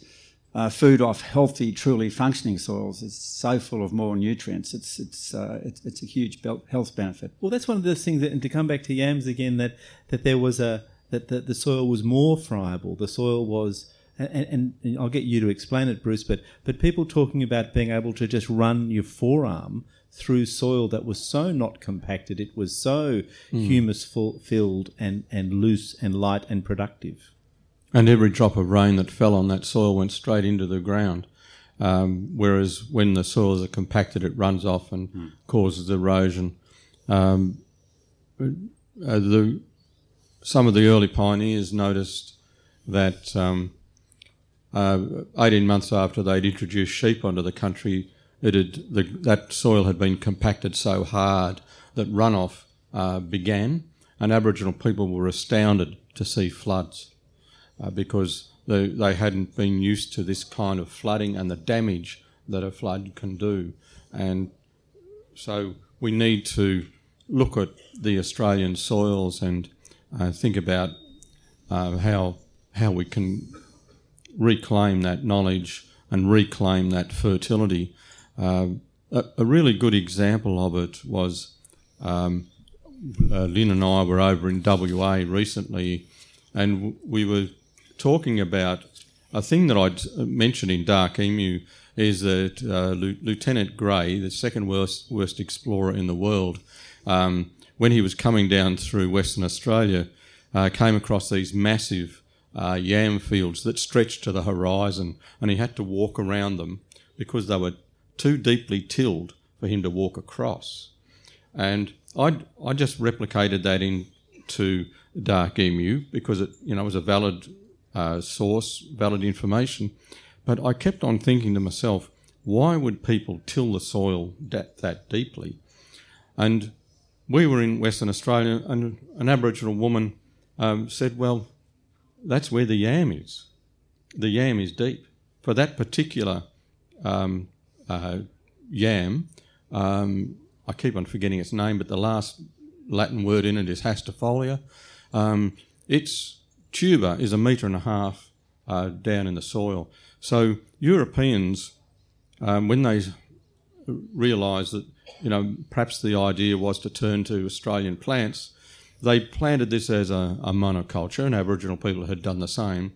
uh, food off healthy, truly functioning soils is so full of more nutrients. It's it's uh, it's, it's, a huge health benefit. Well, that's one of those things. That, and to come back to yams again, that that there was a that the, the soil was more friable. The soil was. And, and, and, I'll get you to explain it, Bruce. But but people talking about being able to just run your forearm through soil that was so not compacted, it was so mm. humus filled and and loose and light and productive. And every drop of rain that fell on that soil went straight into the ground. Um, whereas when the soils are compacted, it runs off and mm. causes erosion. Um, uh, the, some of the early pioneers noticed that um, uh, 18 months after they'd introduced sheep onto the country, it had, the, that soil had been compacted so hard that runoff uh, began, and Aboriginal people were astounded to see floods uh, because they, they hadn't been used to this kind of flooding and the damage that a flood can do. And so we need to look at the Australian soils and uh, think about uh, how how we can reclaim that knowledge and reclaim that fertility. Uh, a, a, really good example of it was um, uh, Lynn and I were over in WA recently, and we were talking about a thing that I'd mentioned in Dark Emu is that uh, Lieutenant Grey, the second worst, worst explorer in the world, um, when he was coming down through Western Australia, uh, came across these massive uh, yam fields that stretched to the horizon, and he had to walk around them because they were too deeply tilled for him to walk across. And I I just replicated that into Dark Emu because it you know was a valid uh, source, valid information. But I kept on thinking to myself, why would people till the soil that, that deeply? And we were in Western Australia, and an Aboriginal woman um, said, Well, that's where the yam is. The yam is deep. For that particular um, uh, yam, um, I keep on forgetting its name, but the last Latin word in it is hastifolia. Um, it's tuber is a metre and a half uh, down in the soil. So Europeans, um, when they realised that, you know, perhaps the idea was to turn to Australian plants, they planted this as a, a monoculture, and Aboriginal people had done the same.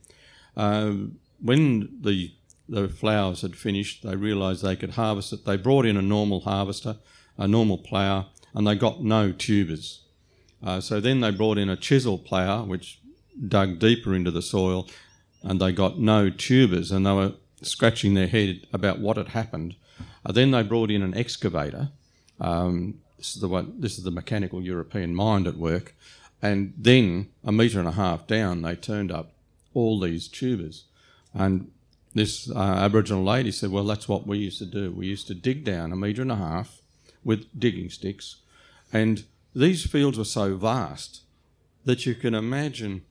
Uh, when the the flowers had finished, they realised they could harvest it. They brought in a normal harvester, a normal plough, and they got no tubers. Uh, so then they brought in a chisel plough, which dug deeper into the soil and they got no tubers and they were scratching their head about what had happened. Uh, then they brought in an excavator. Um, this is the one, this is the mechanical European mind at work. And then a metre and a half down, they turned up all these tubers. And this uh, Aboriginal lady said, Well, that's what we used to do. We used to dig down a metre and a half with digging sticks. And these fields were so vast that you can imagine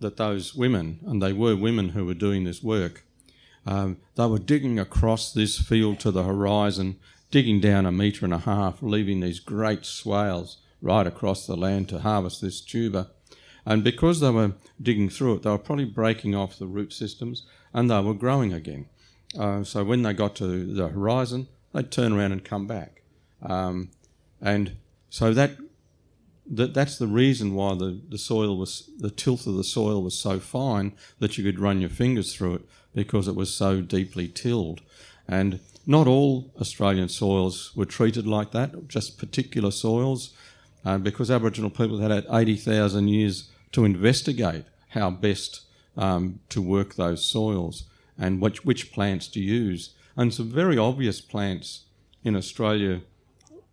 that those women, and they were women who were doing this work, um, they were digging across this field to the horizon, digging down a metre and a half, leaving these great swales right across the land to harvest this tuber. And because they were digging through it, they were probably breaking off the root systems and they were growing again. Uh, so when they got to the horizon, they'd turn around and come back. Um, and so that that that's the reason why the, the soil was the tilth of the soil was so fine that you could run your fingers through it because it was so deeply tilled. And not all Australian soils were treated like that, just particular soils, uh, because Aboriginal people had had 80,000 years to investigate how best um, to work those soils and which, which plants to use. And some very obvious plants in Australia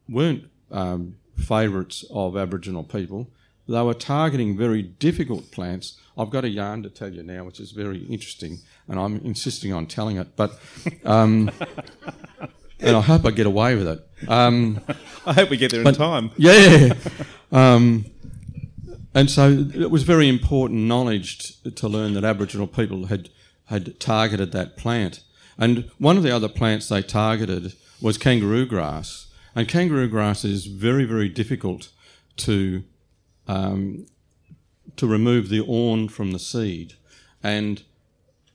weren't um, favourites of Aboriginal people. They were targeting very difficult plants. I've got a yarn to tell you now, which is very interesting, and I'm insisting on telling it. But, um, [laughs] and I hope I get away with it. Um, I hope we get there in time. [laughs] Yeah. Um, and so it was very important knowledge to, to learn that Aboriginal people had had targeted that plant. And one of the other plants they targeted was kangaroo grass. And kangaroo grass is very, very difficult to um, to remove the awn from the seed. And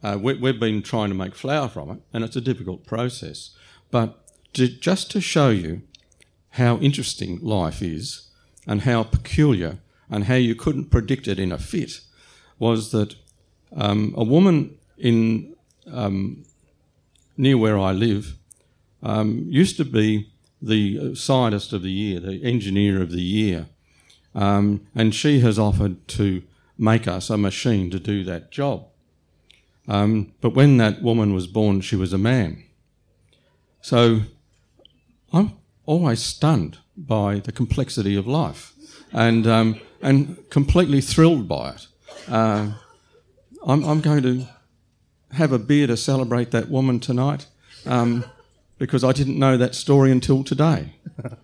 Uh, we, we've been trying to make flour from it, and it's a difficult process. But to, just to show you how interesting life is and how peculiar and how you couldn't predict it in a fit, was that um, a woman in um, near where I live um, used to be the scientist of the year, the engineer of the year, um, and she has offered to make us a machine to do that job. Um, but when that woman was born, she was a man. So I'm always stunned by the complexity of life and, um, and completely thrilled by it. Uh, I'm, I'm, going to have a beer to celebrate that woman tonight um, because I didn't know that story until today. [laughs]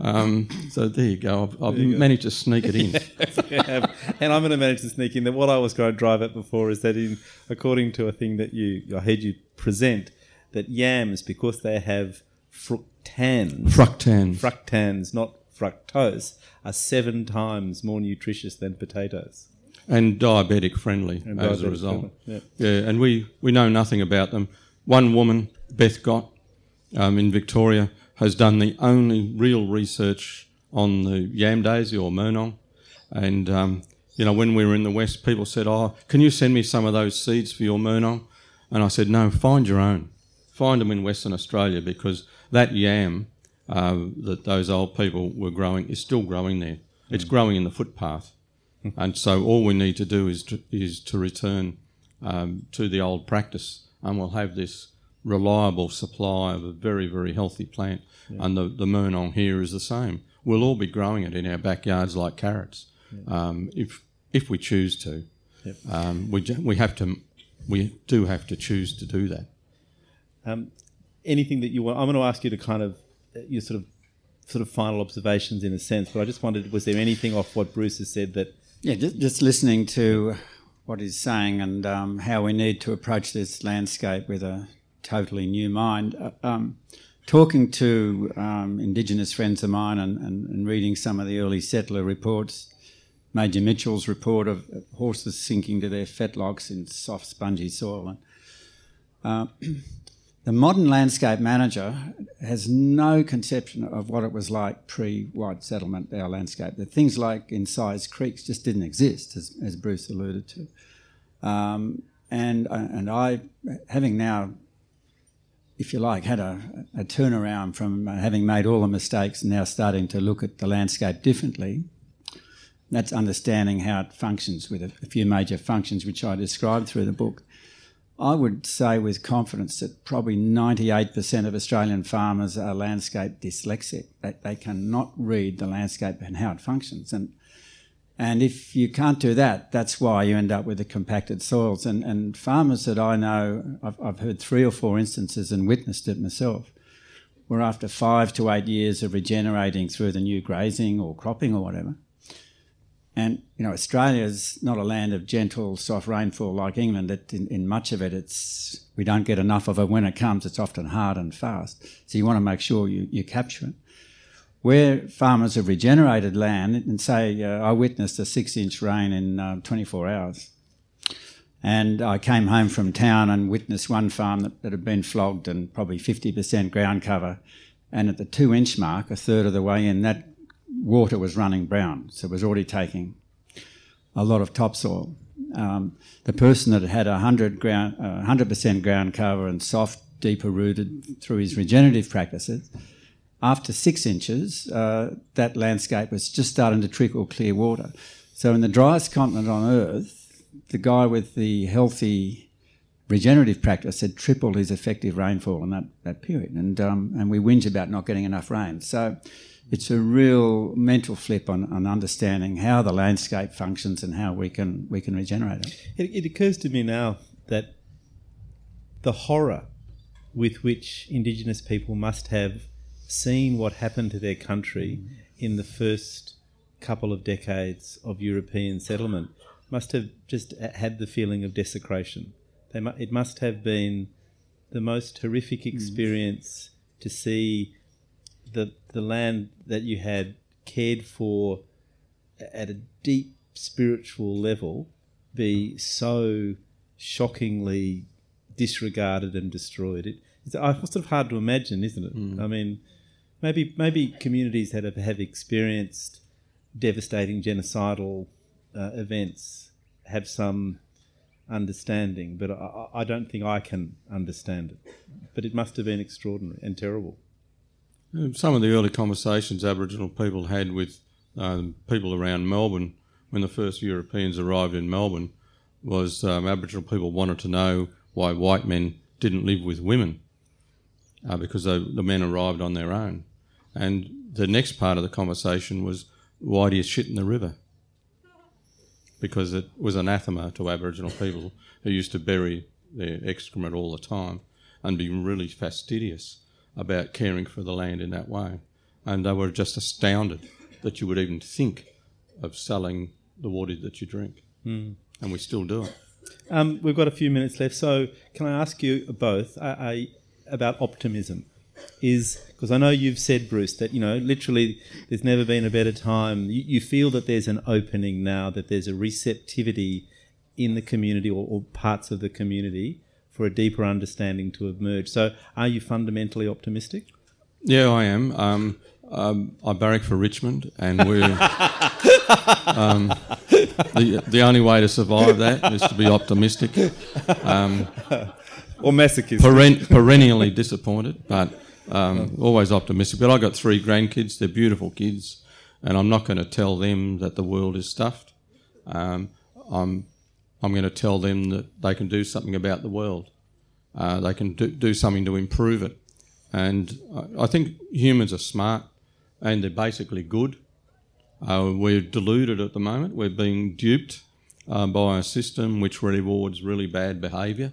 Um, so there you go. I've, I've you managed go. to sneak it in. [laughs] and I'm going to manage to sneak in that what I was going to drive at before is that, in according to a thing that you I heard you present, that yams because they have fructans, fructans, fructans, not fructose, are seven times more nutritious than potatoes and diabetic friendly and as diabetic a result. Yeah. yeah, and we, we know nothing about them. One woman, Beth Gott, um, in Victoria, has done the only real research on the yam daisy or murnong. And, um, you know, when we were in the West, people said, Oh, can you send me some of those seeds for your murnong? And I said, No, find your own. Find them in Western Australia because that yam uh, that those old people were growing is still growing there. It's growing in the footpath. and so all we need to do is to, is to return um, to the old practice and we'll have this reliable supply of a very, very healthy plant. Yeah. And the, the Murnong here is the same. We'll all be growing it in our backyards like carrots yeah. um, if, if we choose to. Yep. Um, we, we have to, we do have to choose to do that. Um, anything that you want, I'm going to ask you to kind of, uh, your sort of, sort of final observations in a sense, but I just wondered, was there anything off what Bruce has said that yeah, just, just listening to what he's saying and um, how we need to approach this landscape with a totally new mind. Uh, um, talking to um, Indigenous friends of mine and, and, and, reading some of the early settler reports, Major Mitchell's report of horses sinking to their fetlocks in soft, spongy soil. And, uh, [clears throat] the modern landscape manager has no conception of what it was like pre-white settlement, our landscape. The things like incised creeks just didn't exist, as, as Bruce alluded to. Um, and, uh, and I, having now, if you like, had a, a turnaround from uh, having made all the mistakes and now starting to look at the landscape differently, that's understanding how it functions with a, a few major functions which I described through the book I would say with confidence that probably 98% of Australian farmers are landscape dyslexic. They, they cannot read the landscape and how it functions. And, and if you can't do that, that's why you end up with the compacted soils. And, and farmers that I know, I've, I've heard three or four instances and witnessed it myself, where after five to eight years of regenerating through the new grazing or cropping or whatever, and you know, Australia is not a land of gentle, soft rainfall like England. It, in, in, much of it, it's we don't get enough of it. When it comes, it's often hard and fast. So you want to make sure you, you capture it. Where farmers have regenerated land, and say uh, I witnessed a six-inch rain in uh, 24 hours, and I came home from town and witnessed one farm that, that had been flogged and probably 50% ground cover, and at the two-inch mark, a third of the way in, that water was running brown, so it was already taking a lot of topsoil. Um, the person that had 100 ground, uh, 100% ground cover and soft, deeper rooted through his regenerative practices, after six inches, uh, that landscape was just starting to trickle clear water. So, in the driest continent on Earth, the guy with the healthy regenerative practice had tripled his effective rainfall in that, that period. And, um, and we whinge about not getting enough rain. So, it's a real mental flip on, on understanding how the landscape functions and how we can we can regenerate it. It, it occurs to me now that the horror with which Indigenous people must have seen what happened to their country in the first couple of decades of European settlement must have just had the feeling of desecration. They mu- it must have been the most horrific mm. experience mm. to see the the land that you had cared for at a deep spiritual level be so shockingly disregarded and destroyed. It, it's sort of hard to imagine, isn't it? Mm. I mean, maybe maybe communities that have, have experienced devastating genocidal uh, events have some understanding, but I, I don't think I can understand it. But it must have been extraordinary and terrible. Some of the early conversations Aboriginal people had with um, people around Melbourne when the first Europeans arrived in Melbourne was um, Aboriginal people wanted to know why white men didn't live with women uh, because they, the men arrived on their own. And the next part of the conversation was, why do you shit in the river? Because it was anathema to Aboriginal people who used to bury their excrement all the time and be really fastidious about caring for the land in that way. And they were just astounded that you would even think of selling the water that you drink. Mm. And we still do it. Um, we've got a few minutes left, so can I ask you both uh, uh, about optimism? Is because I know you've said, Bruce, that you know literally there's never been a better time. You, you feel that there's an opening now, that there's a receptivity in the community or, or parts of the community for a deeper understanding to emerge. So, are you fundamentally optimistic? Yeah, I am. Um, um, I barrack for Richmond, and we're [laughs] um, the the only way to survive that is to be optimistic. Um, or masochist. Peren- perennially disappointed, but um, always optimistic. But I got three grandkids; they're beautiful kids, and I'm not going to tell them that the world is stuffed. Um, I'm I'm going to tell them that they can do something about the world. Uh, they can do, do something to improve it. And I think humans are smart and they're basically good. Uh, we're deluded at the moment. We're being duped uh, by a system which rewards really bad behaviour.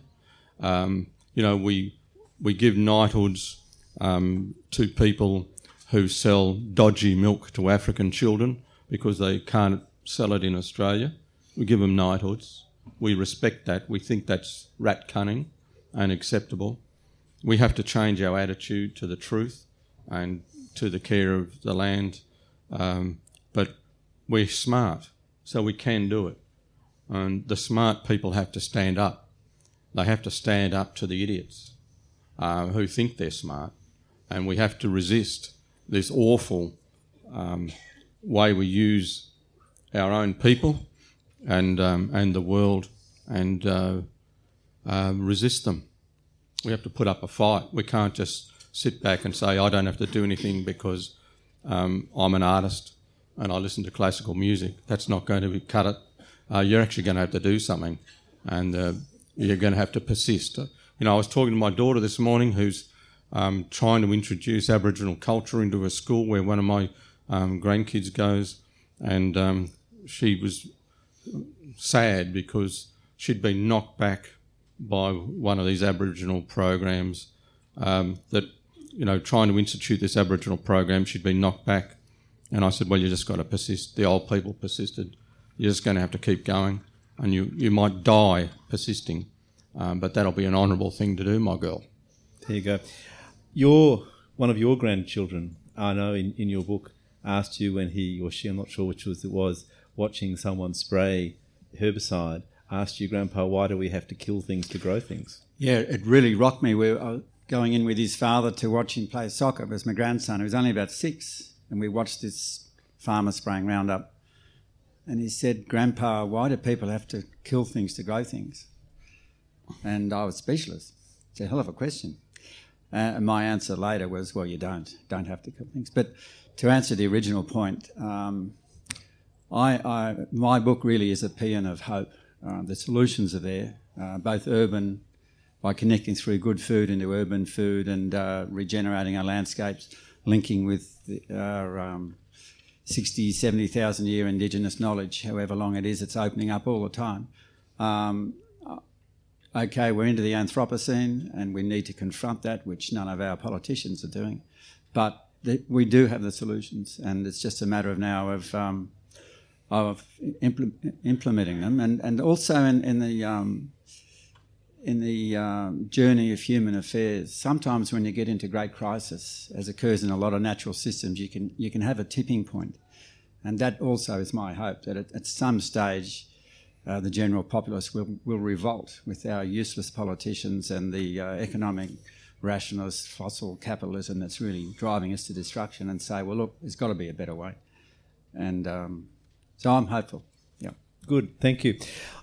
Um, you know, we we give knighthoods um, to people who sell dodgy milk to African children because they can't sell it in Australia. We give them knighthoods. We respect that. We think that's rat cunning and acceptable. We have to change our attitude to the truth and to the care of the land. Um, but we're smart, so we can do it. And the smart people have to stand up. They have to stand up to the idiots uh, who think they're smart. And we have to resist this awful um, way we use our own people and, um, and the world and uh, uh, resist them. We have to put up a fight. We can't just sit back and say, I don't have to do anything because um, I'm an artist and I listen to classical music. That's not going to cut it. Uh, you're actually going to have to do something and uh, you're going to have to persist. You know, I was talking to my daughter this morning who's um, trying to introduce Aboriginal culture into a school where one of my um, grandkids goes, and um, she was sad because she'd been knocked back by one of these Aboriginal programs um, that, you know, trying to institute this Aboriginal program, she'd been knocked back. And I said, well, you just got to persist. The old people persisted. You're just going to have to keep going, and you, you might die persisting. Um, but that'll be an honourable thing to do, my girl. There you go. Your one of your grandchildren, I know in, in your book, asked you when he or she, I'm not sure which was it was, watching someone spray herbicide, asked you, Grandpa, why do we have to kill things to grow things? Yeah, it really rocked me. We were going in with his father to watch him play soccer. It was my grandson, who was only about six, and we watched this farmer spraying Roundup. And he said, Grandpa, why do people have to kill things to grow things? And I was speechless. It's a hell of a question. Uh, and my answer later was, well, you don't. Don't have to kill things. But to answer the original point, um, I, I, my book really is a paean of hope. Uh, the solutions are there, uh, both urban, by connecting through good food into urban food and uh, regenerating our landscapes, linking with the, our um, 60, 70,000 year indigenous knowledge, however long it is, it's opening up all the time. Um, okay, we're into the Anthropocene and we need to confront that, which none of our politicians are doing. But th- we do have the solutions, and it's just a matter of now of um, of impl- implementing them, and and also in in the um, in the um, journey of human affairs. Sometimes when you get into great crisis, as occurs in a lot of natural systems, you can you can have a tipping point, and that also is my hope that at, at some stage uh, the general populace will, will revolt with our useless politicians and the uh, economic rationalist fossil capitalism that's really driving us to destruction and say, well, look, there's got to be a better way. And um, so I'm hopeful. Good, thank you.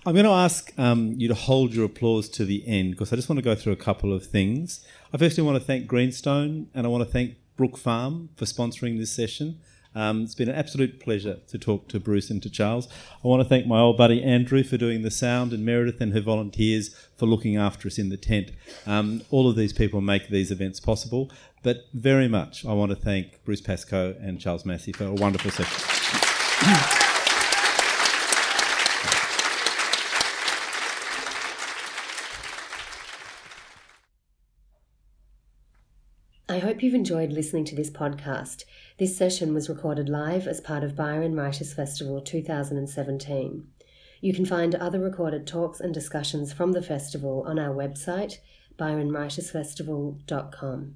I'm going to ask um, you to hold your applause to the end because I just want to go through a couple of things. I firstly want to thank Greenstone and I want to thank Brook Farm for sponsoring this session. Um, it's been an absolute pleasure to talk to Bruce and to Charles. I want to thank my old buddy Andrew for doing the sound and Meredith and her volunteers for looking after us in the tent. Um, all of these people make these events possible, but very much I want to thank Bruce Pascoe and Charles Massy for a wonderful session. I hope you've enjoyed listening to this podcast. This session was recorded live as part of Byron Writers Festival 2017. You can find other recorded talks and discussions from the festival on our website, byronwritersfestival.com.